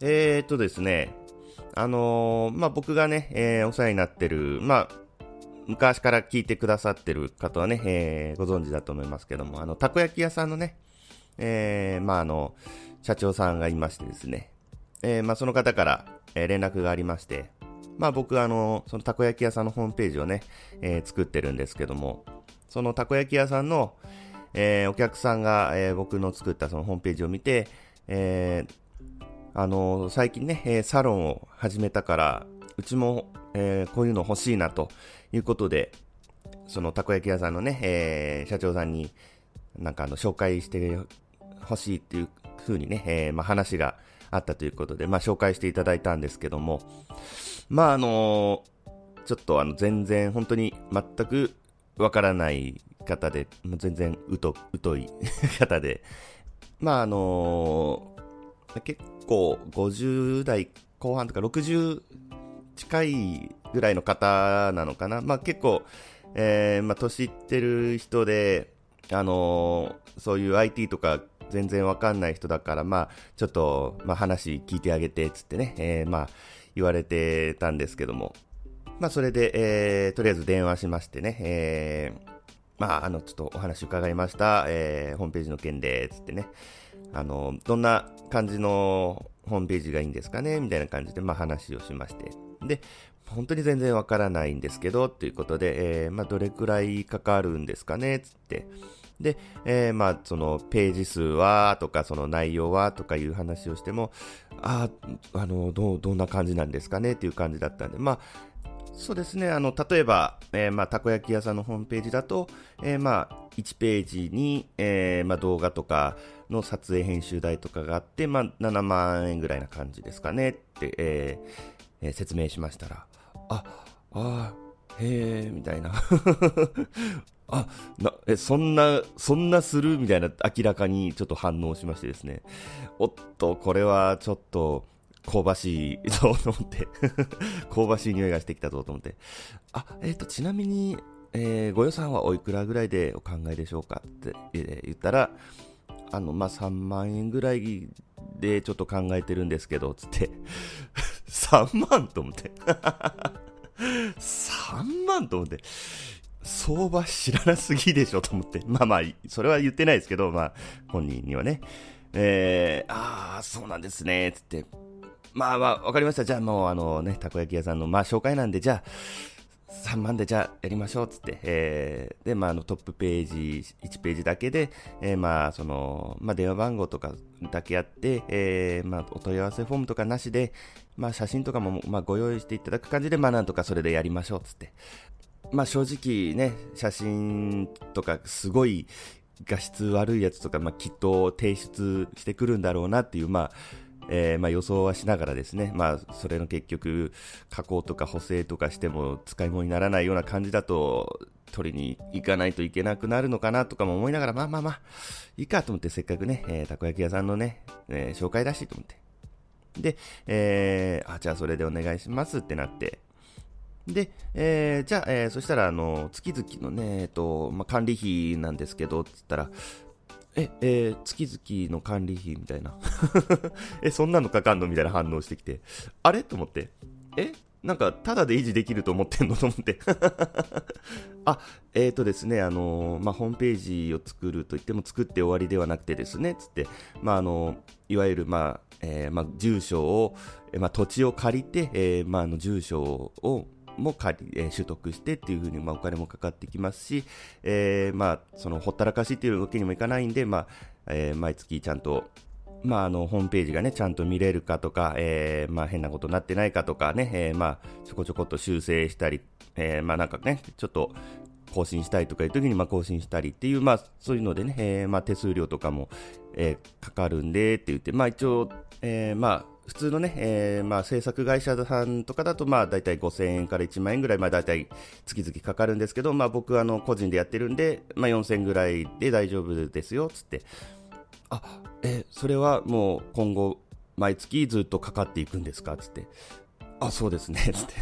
えー、っとですね、あのー、まあ、僕がね、えー、お世話になってる、まあ、昔から聞いてくださってる方はね、えー、ご存知だと思いますけども、あの、たこ焼き屋さんのね、えー、まあ、あの、社長さんがいましてですね、えー、まあ、その方から、えー、連絡がありまして、まあ、僕あの、そのたこ焼き屋さんのホームページをね、えー、作ってるんですけども、そのたこ焼き屋さんの、えー、お客さんが、えー、僕の作ったそのホームページを見て、えー、あの最近ね、えサロンを始めたから、うちも、えこういうの欲しいなということで、そのたこ焼き屋さんのね、え社長さんになんかあの紹介してほしいっていう風にね、えまあ、話があったということで、まあ、紹介していただいたんですけども、まああのちょっとあの全然本当に全くわからない方で、全然疎疎い方で、まああの、結構50代後半とか60近いぐらいの方なのかな。まあ結構、えー、まあ年いってる人で、あのー、そういう IT とか全然わかんない人だから、まあちょっと、まあ話聞いてあげて、つってね、えー、まあ言われてたんですけども、まあそれで、えー、とりあえず電話しましてね、えー、まあ、あの、ちょっとお話伺いました、えー、ホームページの件で、つってね、あの、どんな感じのホームページがいいんですかね？みたいな感じで、まあ話をしまして。で、本当に全然わからないんですけど、ということで、えー、まあどれくらいかかるんですかね？つって。で、えー、まあ、その、ページ数は、とか、その内容は、とかいう話をしても、ああ、あの、どう、どんな感じなんですかね？っていう感じだったんで、まあ、そうですね。あの、例えば、えー、まあ、たこ焼き屋さんのホームページだと、えー、まあ、1ページに、えー、まあ、動画とかの撮影編集代とかがあって、まあ、7万円ぐらいな感じですかねって、え、えー、説明しましたら、あ、あへえ、みたいな。あ、な、え、そんな、そんなする？みたいな明らかにちょっと反応しましてですね。おっと、これはちょっと、香ばしいぞと思って 香ばしい匂いがしてきたぞと思って。あ、えっ、ー、と、ちなみに、えー、ご予算はおいくらぐらいでお考えでしょうかって、言ったら、あの、まあ、3万円ぐらいでちょっと考えてるんですけど、つって、3万と思って 3万と思って、相場知らなすぎでしょと思って。まあまあ、それは言ってないですけど、まあ、本人にはね。えー、ああ、そうなんですね、つって。まあまあ、わかりました。じゃあもう、あのね、たこ焼き屋さんの、まあ紹介なんで、じゃあ、3万でじゃあやりましょう、つって。えー、で、まあ、あの、トップページ、1ページだけで、えー、まあ、その、まあ、電話番号とかだけやって、えー、まあ、お問い合わせフォームとかなしで、まあ、写真とかも、まあ、ご用意していただく感じで、まあ、なんとかそれでやりましょう、つって。まあ、正直ね、写真とか、すごい画質悪いやつとか、まあ、きっと提出してくるんだろうなっていう、まあ、えー、まあ、予想はしながらですね、まあ、それの結局、加工とか補正とかしても使い物にならないような感じだと、取りに行かないといけなくなるのかなとかも思いながら、まあまあまあ、いいかと思って、せっかくね、えー、たこ焼き屋さんのね、えー、紹介だしと思って。で、えー、あ、じゃあそれでお願いしますってなって、で、えー、じゃあ、えー、そしたら、あの、月々のね、えっと、まあ、管理費なんですけど、つったら、え、えー、月々の管理費みたいな。え、そんなのかかんのみたいな反応してきて。あれ？と思って。え？なんか、ただで維持できると思ってんの？と思って あ、えーとですね、あのー、まあ、ホームページを作ると言っても作って終わりではなくてですね、つって、まあ、あのいわゆる、まあ、えー、まあ、住所を、まあ、土地を借りて、えー、ま、あの、住所を、も借り、えー、取得してっていう風に、まあ、お金もかかってきますし、えー、まあ、そのほったらかしっていうわけにもいかないんで、まあ、えー、毎月ちゃんと、まあ、あの、ホームページがね、ちゃんと見れるかとか、えー、まあ、変なことになってないかとかね、えー、まあ、ちょこちょこっと修正したり、えー、まあ、なんかね、ちょっと、更新したいとかいう時にまあ更新したりっていう、まあそういうのでね、えー、まあ手数料とかも、えー、かかるんでって言って、まあ一応、えー、まあ普通のね、えー、まあ制作会社さんとかだと、まあ大体5000円から1万円ぐらい、まあ大体月々かかるんですけど、まあ僕はあの個人でやってるんで、まあ4000円ぐらいで大丈夫ですよ、つって。あ、えそれはもう今後毎月ずっとかかっていくんですかつって。あ、そうですね、つって。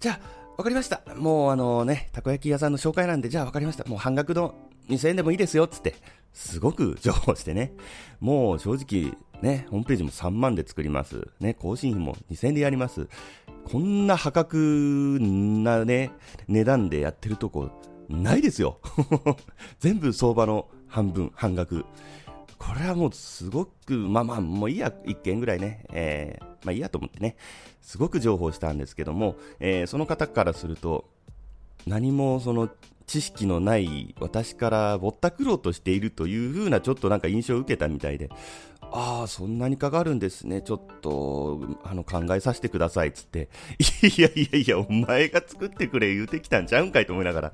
じゃあ、わかりました。もうあのね、たこ焼き屋さんの紹介なんで、じゃあわかりました。もう半額の2000円でもいいですよ、つって、すごく情報してね。もう正直、ね、ホームページも3万で作ります。ね、更新費も2000円でやります。こんな破格なね、値段でやってるとこ、ないですよ。全部相場の半分、半額。これはもうすごく、まあまあ、もういいや、1件ぐらいね、えー、まあいいやと思ってね、すごく情報したんですけども、えー、その方からすると、何もその知識のない私からぼったくろうとしているという風なちょっとなんか印象を受けたみたいで、ああ、そんなにかかるんですね。ちょっと、あの、考えさせてくださいっ、つって。いやいやいや、お前が作ってくれ言うてきたんちゃうんかいと思いながら。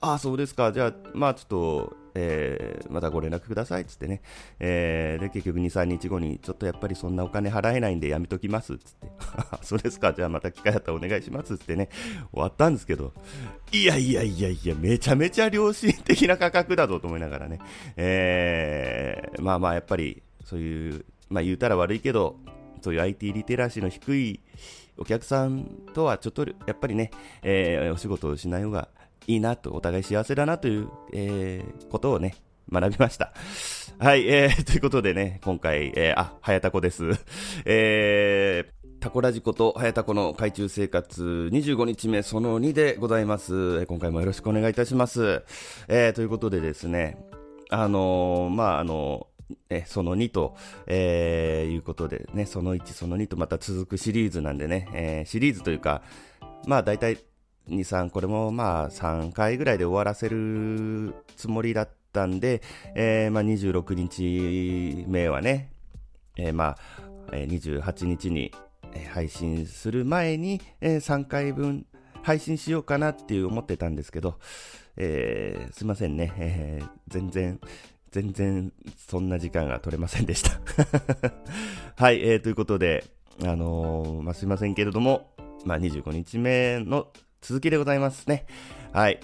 ああ、そうですか。じゃあ、まあちょっと、えー、またご連絡ください、つってね。えー、で、結局2、3日後に、ちょっとやっぱりそんなお金払えないんでやめときますっ、つって。そうですか。じゃあまた機会あったらお願いします、つってね。終わったんですけど、いやいやいやいや、めちゃめちゃ良心的な価格だぞと思いながらね。えー、まあまあ、やっぱり、そういう、まあ言うたら悪いけど、そういう IT リテラシーの低いお客さんとはちょっとやっぱりね、えー、お仕事をしない方がいいなと、お互い幸せだなという、えー、ことをね、学びました。はい、えー、ということでね、今回、えー、あ、はやたこです。えー、タコラジコとはやたこの海中生活25日目その2でございます。今回もよろしくお願いいたします。えー、ということでですね、あのー、まあ、あのえその2と、え、いうことでね、その1、その2とまた続くシリーズなんでね、え、シリーズというか、まあ大体2、3、これもまあ3回ぐらいで終わらせるつもりだったんで、えー、まあ26日目はね、えー、まあ、え28日に配信する前に、えー、3回分配信しようかなっていう思ってたんですけど、えー、すいませんね、えー、全然、全然そんな時間が取れませんでした。はい、えー、ということで、あのー、まあ、すいませんけれども、まあ、25日目の続きでございますね。はい。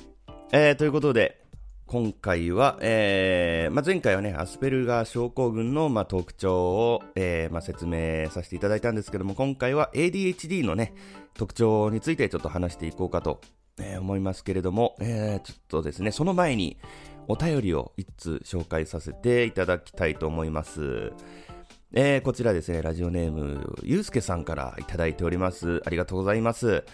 えー、ということで、今回は、えーまあ、前回はね、アスペルガー症候群の、まあ、特徴を、えーまあ、説明させていただいたんですけども、今回は ADHD のね、特徴についてちょっと話していこうかと、えー、思いますけれども、えー、ちょっとですね、その前に、お便りを一通紹介させていただきたいと思います。えー、こちらですね、ラジオネーム、ゆうすけさんからいただいております。ありがとうございます。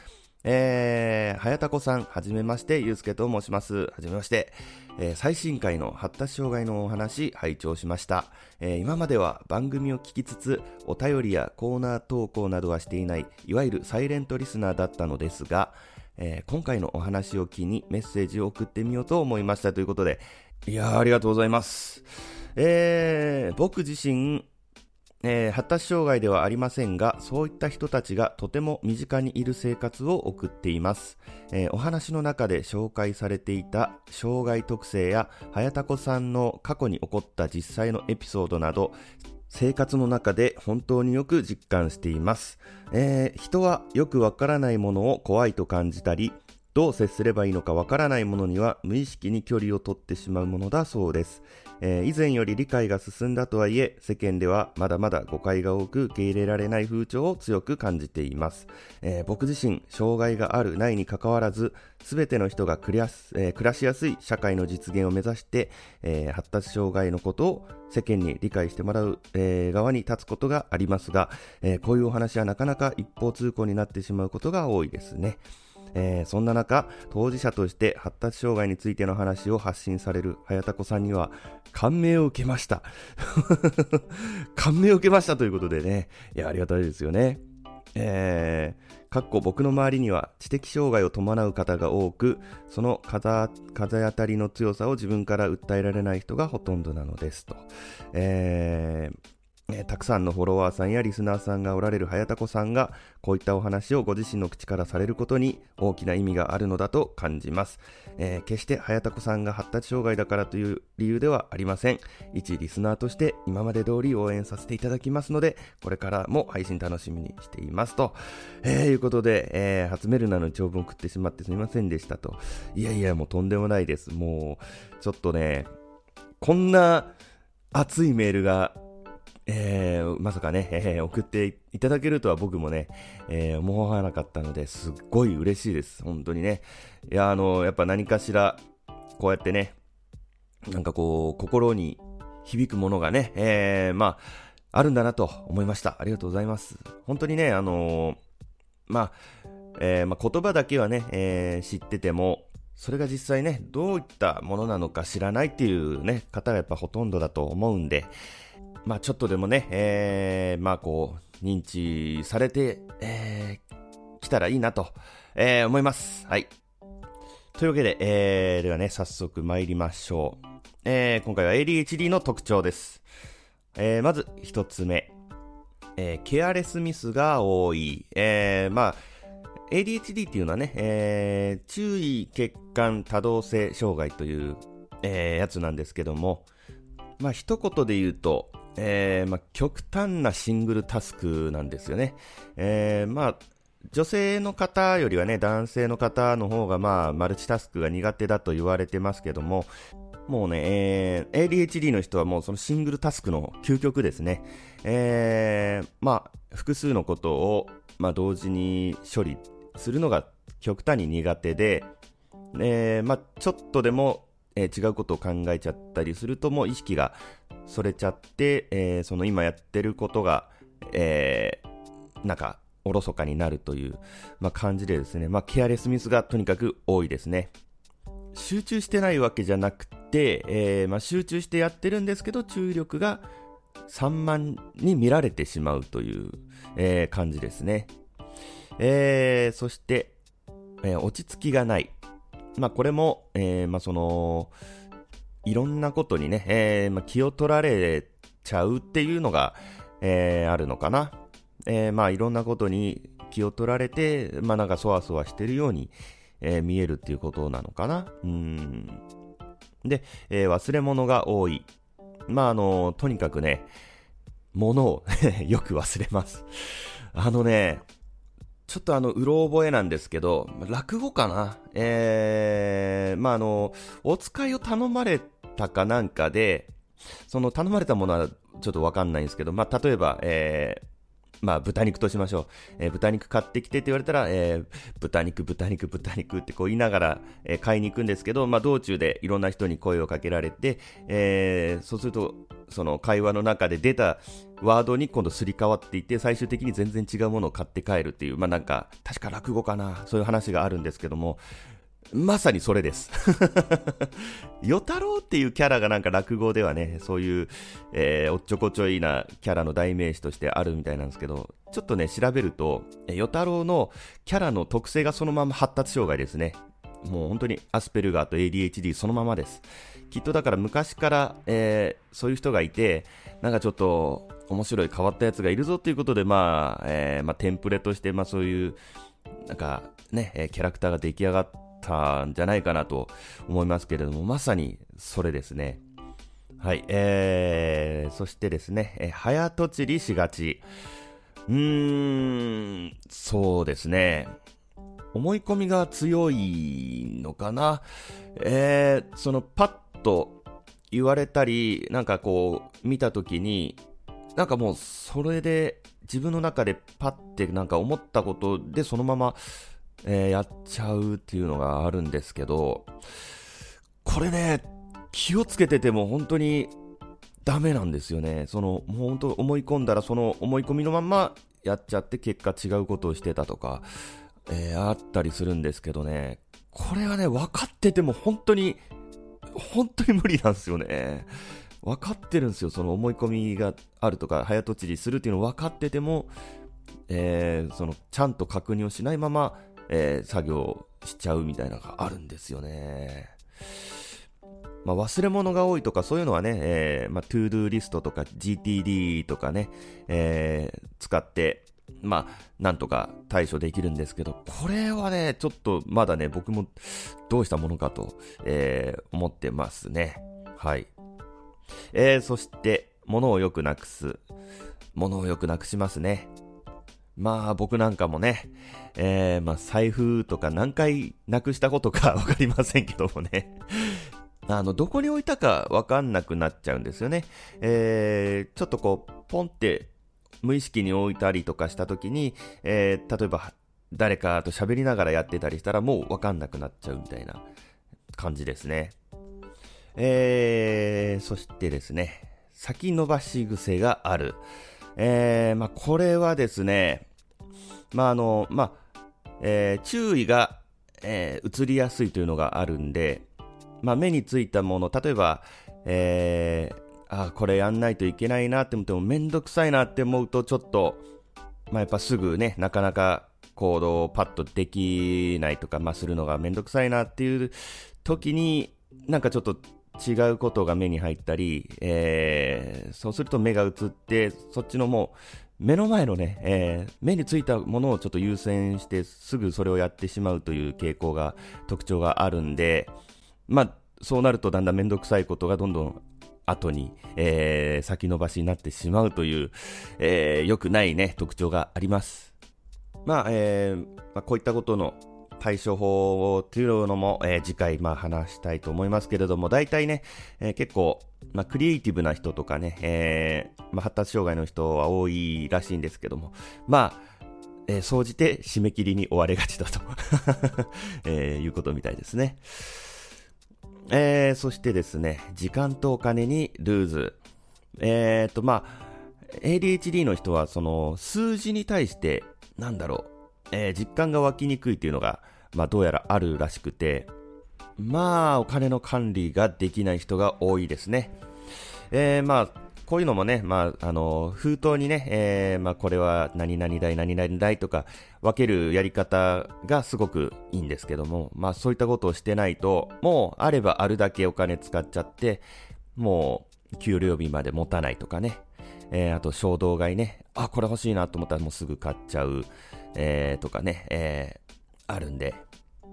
えー、はやたこさん、はじめまして、ゆうすけと申します。はじめまして。えー、最新回の発達障害のお話、拝聴しました。えー、今までは番組を聞きつつ、お便りやコーナー投稿などはしていない、いわゆるサイレントリスナーだったのですが、えー、今回のお話を機にメッセージを送ってみようと思いましたということで、いやー、ありがとうございます。えー、僕自身、えー、発達障害ではありませんが、そういった人たちがとても身近にいる生活を送っています。えー、お話の中で紹介されていた障害特性や、早田子さんの過去に起こった実際のエピソードなど、生活の中で本当によく実感しています。えー、人はよくわからないものを怖いと感じたり、どう接すればいいのかわからないものには無意識に距離を取ってしまうものだそうです。えー、以前より理解が進んだとはいえ、世間ではまだまだ誤解が多く受け入れられない風潮を強く感じています。えー、僕自身、障害があるないにかかわらず、すべての人が暮らす、えー、暮らしやすい社会の実現を目指して、え発達障害のことを世間に理解してもらう、え側に立つことがありますが、えこういうお話はなかなか一方通行になってしまうことが多いですね。えー、そんな中、当事者として発達障害についての話を発信される早田子さんには感銘を受けました。感銘を受けましたということでね、いや、ありがたいですよね。えー、かっこ僕の周りには知的障害を伴う方が多く、その風当たりの強さを自分から訴えられない人がほとんどなのですと。えーえー、たくさんのフォロワーさんやリスナーさんがおられる早田子さんがこういったお話をご自身の口からされることに大きな意味があるのだと感じます、えー、決して早田子さんが発達障害だからという理由ではありません。一リスナーとして今まで通り応援させていただきますのでこれからも配信楽しみにしていますと、えー、いうことで、えー、初メルナの長文を送ってしまってすみませんでしたと。いやいやもうとんでもないです。もうちょっとねこんな熱いメールがえー、まさかね、えー、送っていただけるとは僕もね、えー、思わなかったので、すっごい嬉しいです。本当にね。いや、あの、やっぱ何かしら、こうやってね、なんかこう、心に響くものがね、えー、まあ、あるんだなと思いました。ありがとうございます。本当にね、あの、まあ、えー、まあ、言葉だけはね、えー、知ってても、それが実際ね、どういったものなのか知らないっていうね、方がやっぱほとんどだと思うんで、まあちょっとでもね、えー、まあこう、認知されて、えー、来たらいいなと、えー、思います。はい。というわけで、えー、ではね、早速参りましょう。えー、今回は ADHD の特徴です。えー、まず一つ目。えー、ケアレスミスが多い。えー、まあ、ADHD っていうのはね、えー、注意欠陥多動性障害という、えー、やつなんですけども、まあ一言で言うと、えー、ま極端なシングルタスクなんですよね。えー、ま女性の方よりはね、男性の方の方がまあマルチタスクが苦手だと言われてますけども、もうね、えー、ADHD の人はもうそのシングルタスクの究極ですね。えー、まあ複数のことをまあ同時に処理するのが極端に苦手で、えー、まあ、ちょっとでも、えー、違うことを考えちゃったりするともう意識がそれちゃって、えー、その今やってることが、えー、なんか、おろそかになるという、まあ、感じでですね、まあ、ケアレスミスがとにかく多いですね。集中してないわけじゃなくて、えー、まあ、集中してやってるんですけど、注意力が散漫に見られてしまうという、えー、感じですね。えー、そして、え、落ち着きがない。まあ、これも、え、ま、その、いろんなことにね、えー、まあ、気を取られちゃうっていうのが、えー、あるのかな。えー、まあ、いろんなことに気を取られて、まあ、なんかそわそわしてるように、え、見えるっていうことなのかな。うん。で、え、忘れ物が多い。まあ、あの、とにかくね、物を よく忘れます。あのね、ちょっとあの、うろ覚えなんですけど、落語かな？えー、まあ、あの、お使いを頼まれたかなんかで、その頼まれたものはちょっとわかんないんですけど、まあ、例えば、えー、まあ、豚肉としましょう。えー、豚肉買ってきてって言われたら、えー、豚肉、豚肉、豚肉ってこう言いながら、えー、買いに行くんですけど、まあ、道中でいろんな人に声をかけられて、えー、そうすると、その会話の中で出たワードに今度すり替わっていって、最終的に全然違うものを買って帰るっていう、まあなんか、確か落語かな、そういう話があるんですけども、まさにそれです。与太郎っていうキャラがなんか落語ではね、そういう、えー、おっちょこちょいなキャラの代名詞としてあるみたいなんですけど、ちょっとね、調べると、与太郎のキャラの特性がそのまま発達障害ですね。もう本当にアスペルガーと ADHD そのままです。きっとだから昔から、えー、そういう人がいて、なんかちょっと面白い変わったやつがいるぞということで、まあ、えー、まあ、テンプレとして、まあそういう、なんかね、キャラクターが出来上がったんじゃないかなと思いますけれども、まさにそれですね。はい、えー、そしてですね、え早とちりしがち。うーん、そうですね。思い込みが強いのかな。えー、そのパッと言われたり、なんかこう、見たときに、なんかもうそれで自分の中でパッてなんか思ったことでそのまま、えー、やっちゃうっていうのがあるんですけど、これね、気をつけてても本当にダメなんですよね。その、もう本当思い込んだらその思い込みのままやっちゃって結果違うことをしてたとか、えー、あったりするんですけどね、これはね、分かってても本当に、本当に無理なんですよね。分かってるんですよ。その思い込みがあるとか、早とちりするっていうの分かってても、えー、その、ちゃんと確認をしないまま、えー、作業しちゃうみたいなのがあるんですよね。まあ、忘れ物が多いとかそういうのはね、えー、まあ、 ToDo リストとか GTD とかね、えー、使って、まあ、なんとか対処できるんですけど、これはね、ちょっとまだね、僕もどうしたものかと、えー、思ってますね。はい。えー、そして、物をよくなくす。物をよくなくしますね。まあ、僕なんかもね、えー、まあ、財布とか何回なくしたことか わかりませんけどもね。あの、どこに置いたかわかんなくなっちゃうんですよね。えー、ちょっとこう、ポンって無意識に置いたりとかした時に、えー、例えば誰かと喋りながらやってたりしたらもうわかんなくなっちゃうみたいな感じですね。えー、そしてですね、先延ばし癖がある。えー、まあ、これはですね、まあ、あの、まあ、えー、注意が、えー、移りやすいというのがあるんで、まあ、目についたもの、例えば、えー、あ、これやんないといけないなって思っても、めんどくさいなって思うと、ちょっと、まあ、やっぱすぐね、なかなか行動をパッとできないとか、まあ、するのがめんどくさいなっていう時に、なんかちょっと違うことが目に入ったり、えー、そうすると目が移って、そっちのもう、目の前のね、えー、目についたものをちょっと優先して、すぐそれをやってしまうという傾向が、特徴があるんで、まあ、そうなるとだんだんめんどくさいことがどんどん後に、えー、先延ばしになってしまうという、えー、良くないね、特徴があります。まあ、えー、まあ、こういったことの対処法というのも、えー、次回、まあ、話したいと思いますけれども、大体ね、えー、結構、まあ、クリエイティブな人とかね、えー、まあ、発達障害の人は多いらしいんですけども、まあ、えー、総じて締め切りに追われがちだと、えー、いうことみたいですね。えー、そしてですね、時間とお金にルーズ。えーと、まあ、ADHD の人は、その、数字に対して、なんだろう、えー、実感が湧きにくいっていうのが、まあ、どうやらあるらしくて、まあ、お金の管理ができない人が多いですね。えー、まあ、こういうのもね、まあ、あの、封筒にね、えー、まあ、これは何々代、何々代とか分けるやり方がすごくいいんですけども、まあ、そういったことをしてないと、もうあればあるだけお金使っちゃって、もう、給料日まで持たないとかね、えー、あと衝動買いね、あ、これ欲しいなと思ったらもうすぐ買っちゃう。えー、とかね、えー、あるんで、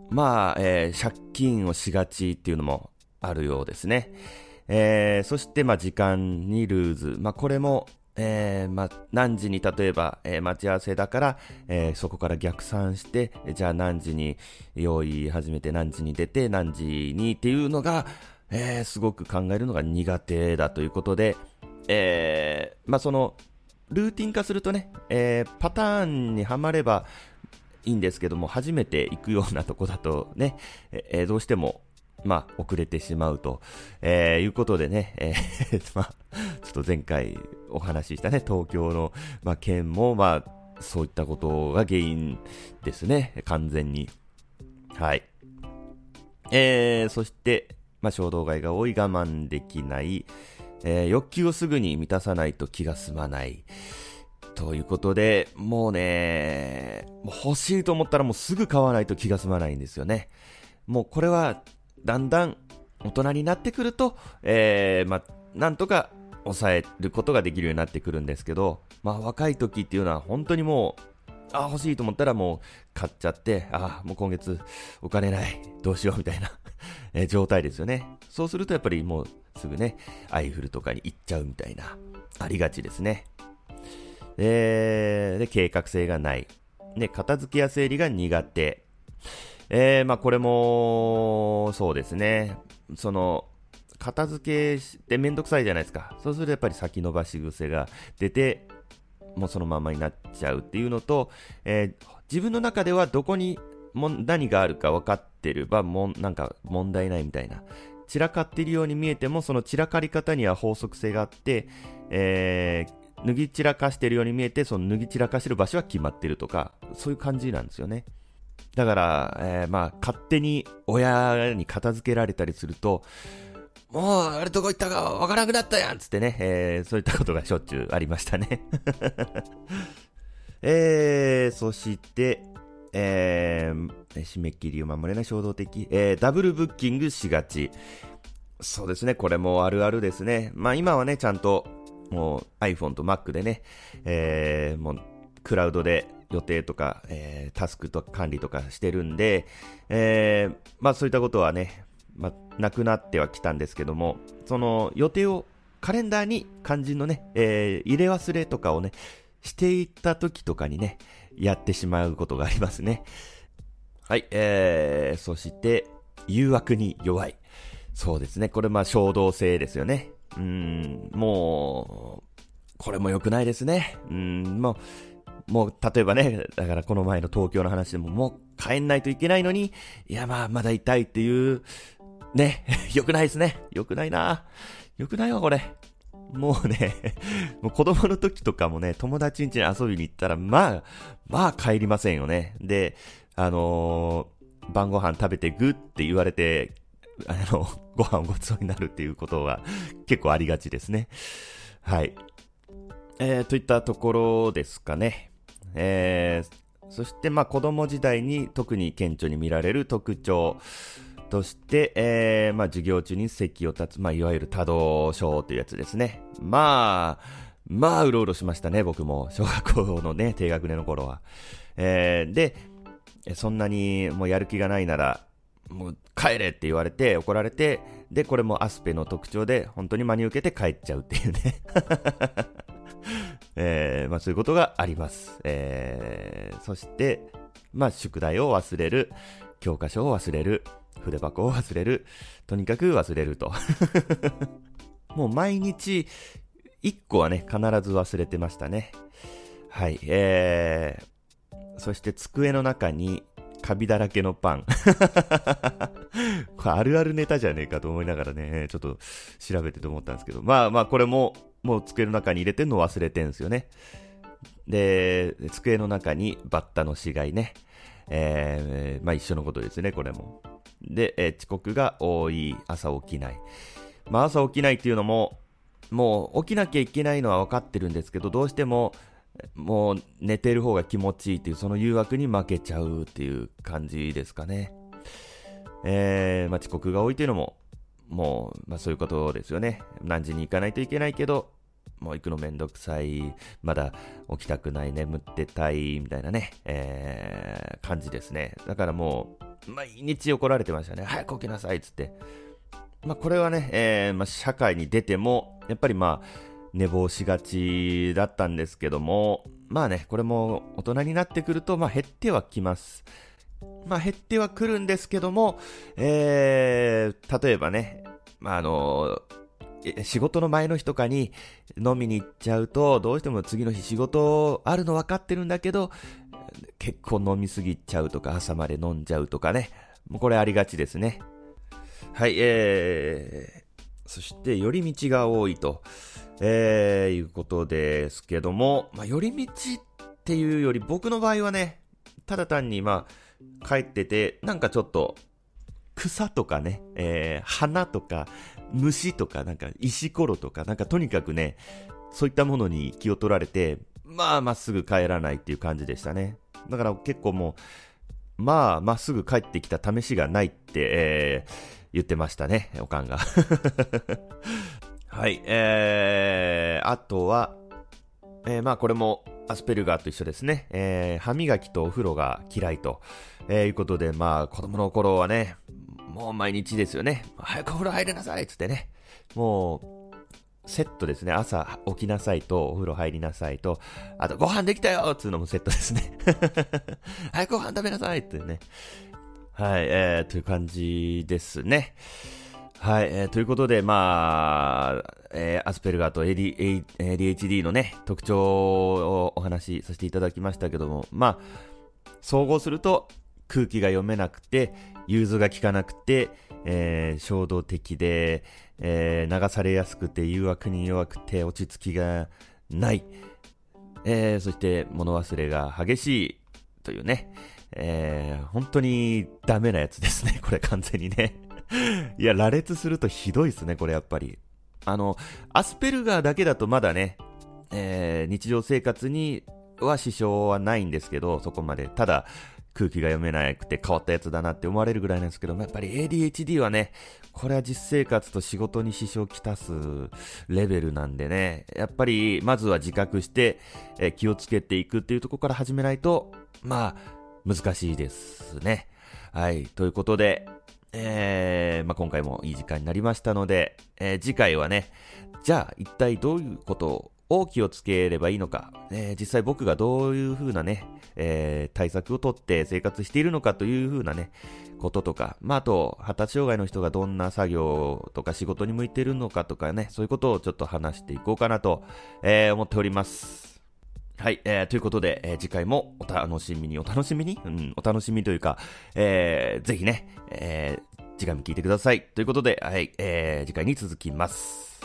まあ、えー、借金をしがちっていうのもあるようですね。えー、そして、まあ、時間にルーズ。まあ、これも、えー、まあ、何時に例えば、えー、待ち合わせだから、えー、そこから逆算して、じゃあ何時に用意始めて何時に出て何時にっていうのが、えー、すごく考えるのが苦手だということで、えー、まあ、その、ルーティン化するとね、えー、パターンにはまればいいんですけども、初めて行くようなとこだとね、えー、どうしても、まあ、遅れてしまうと、えー、いうことでね、えー、まあ、ちょっと前回お話ししたね、東京の、まあ、県も、まあ、そういったことが原因ですね、完全に。はい。えー、そして、まあ、衝動買いが多い、我慢できない、えー、欲求をすぐに満たさないと気が済まない。ということで、もうね、欲しいと思ったらもうすぐ買わないと気が済まないんですよね。もうこれは、だんだん大人になってくると、えー、まあなんとか抑えることができるようになってくるんですけど、まあ、若い時っていうのは本当にもう、あ、欲しいと思ったらもう買っちゃって、あ、もう今月お金ない、どうしようみたいな え状態ですよね。そうするとやっぱりもうすぐね、アイフルとかに行っちゃうみたいな、ありがちですね。で、で計画性がない。ね、片付けや整理が苦手。えー、まあこれも、そうですね。その、片付けしてめんどくさいじゃないですか。そうするとやっぱり先延ばし癖が出て、もうそのままになっちゃうっていうのと、えー、自分の中ではどこにも何があるか分かってれば、もなんか問題ないみたいな。散らかっているように見えても、その散らかり方には法則性があって、えー、脱ぎ散らかしているように見えて、その脱ぎ散らかしてる場所は決まってるとか、そういう感じなんですよね。だから、えー、まあ、勝手に親に片付けられたりすると、もう、あれどこ行ったかわからなくなったやんつってね、えー、そういったことがしょっちゅうありましたね。えー、そして、えー、締め切りを守れない衝動的、えー、ダブルブッキングしがち。そうですね、これもあるあるですね。まあ今はね、ちゃんと、もう iPhone と Mac でね、えー、もう、クラウドで予定とか、えー、タスクと管理とかしてるんで、えー、まあそういったことはね、まあ、なくなってはきたんですけども、その予定をカレンダーに肝心のね、えー、入れ忘れとかをね、していった時とかにね、やってしまうことがありますね。はい、えー、そして、誘惑に弱い。そうですね。これまあ衝動性ですよね。うん、もう、これも良くないですね。うん、もう、もう、例えばね、だからこの前の東京の話でも、もう帰んないといけないのに、いやまあ、まだ痛いっていうね、良くないですね。良くないな。良くないわ、これ。もうね、もう子供の時とかもね、友達ん家に遊びに行ったら、まあ、まあ帰りませんよね。で、あのー、晩ご飯食べてグって言われて、あの、ご飯をごちそうになるっていうことは結構ありがちですね。はい。えー、といったところですかね。えー、そして、まあ子供時代に特に顕著に見られる特徴。として、えー、まあ、授業中に席を立つ、まあ、いわゆる多動症というやつですね。まあ、まあ、うろうろしましたね、僕も。小学校のね、低学年の頃は。えー、で、そんなにもうやる気がないなら、もう帰れって言われて怒られて、で、これもアスペの特徴で、本当に真に受けて帰っちゃうっていうね。えー、まあそういうことがあります。えー、そして、まあ宿題を忘れる、教科書を忘れる、筆箱を忘れる。とにかく忘れると。もう毎日、1個はね、必ず忘れてましたね。はい、えー、そして机の中にカビだらけのパン。これあるあるネタじゃねえかと思いながらね、ちょっと調べてと思ったんですけど、まあまあこれも、もう机の中に入れてんの忘れてんすよね。で、机の中にバッタの死骸ね。えー、まあ一緒のことですね、これも。で、えー、遅刻が多い、朝起きない。まあ朝起きないっていうのも、もう起きなきゃいけないのは分かってるんですけど、どうしても、もう寝てる方が気持ちいいっていう、その誘惑に負けちゃうっていう感じですかね。えー、まあ遅刻が多いっていうのも、もう、まあそういうことですよね。何時に行かないといけないけど、もう行くのめんどくさい、まだ起きたくない、眠ってたい、みたいなね、えー、感じですね。だからもう、毎日怒られてましたね。早く起きなさい、つって。まあこれはね、えー、まあ社会に出ても、やっぱりまあ、寝坊しがちだったんですけども、まあね、これも大人になってくると、まあ減ってはきます。まあ減ってはくるんですけども、えー、例えばね、まああの仕事の前の日とかに飲みに行っちゃうと、どうしても次の日仕事あるの分かってるんだけど、結構飲みすぎちゃうとか、朝まで飲んじゃうとかね。もうこれありがちですね。はい、えー、そして寄り道が多いと、えー、いうことですけども、まあ、寄り道っていうより僕の場合はね、ただ単にまあ、帰ってて、なんかちょっと、草とかね、えー、花とか、虫とか、なんか石ころとか、なんかとにかくね、そういったものに気を取られて、まあ、まっすぐ帰らないっていう感じでしたね。だから結構もう、まあ、まっすぐ帰ってきた試しがないって、えー、言ってましたね、おかんが。はい、えー、あとは、えー、まあこれもアスペルガーと一緒ですね。えー、歯磨きとお風呂が嫌いと、えー、いうことで、まあ子供の頃はね、もう毎日ですよね。早くお風呂入れなさいっつってね。もう、セットですね。朝起きなさいと、お風呂入りなさいと、あとご飯できたよっつうのもセットですね。早くご飯食べなさいってね。はい、えー、という感じですね。はい、えー、ということで、まあ、えー、アスペルガーと AD ADHD のね、特徴をお話しさせていただきましたけども、まあ、総合すると、空気が読めなくて、融通が効かなくて、えー、衝動的で、えー、流されやすくて、誘惑に弱くて、落ち着きがない。えー、そして物忘れが激しいというね、えー、本当にダメなやつですね、これ完全にね。いや、羅列するとひどいですね、これやっぱり。あの、アスペルガーだけだとまだね、えー、日常生活には支障はないんですけど、そこまで。ただ、空気が読めなくて変わったやつだなって思われるぐらいなんですけども、やっぱり ADHD はね、これは実生活と仕事に支障をきたすレベルなんでね、やっぱりまずは自覚して、え気をつけていくっていうところから始めないと、まあ、難しいですね。はい、ということで、えー、まあ、今回もいい時間になりましたので、えー、次回はね、じゃあ一体どういうことを気をつければいいのか、えー、実際僕がどういう風なね、えー、対策をとって生活しているのかという風なね、こととか、まあ、あと、発達障害の人がどんな作業とか仕事に向いているのかとかね、そういうことをちょっと話していこうかなと、え、思っております。はい、えー、ということで、えー、次回もお楽しみに、お楽しみに？うん、お楽しみというか、えー、ぜひね、えー、次回も聞いてください。ということで、はい、えー、次回に続きます。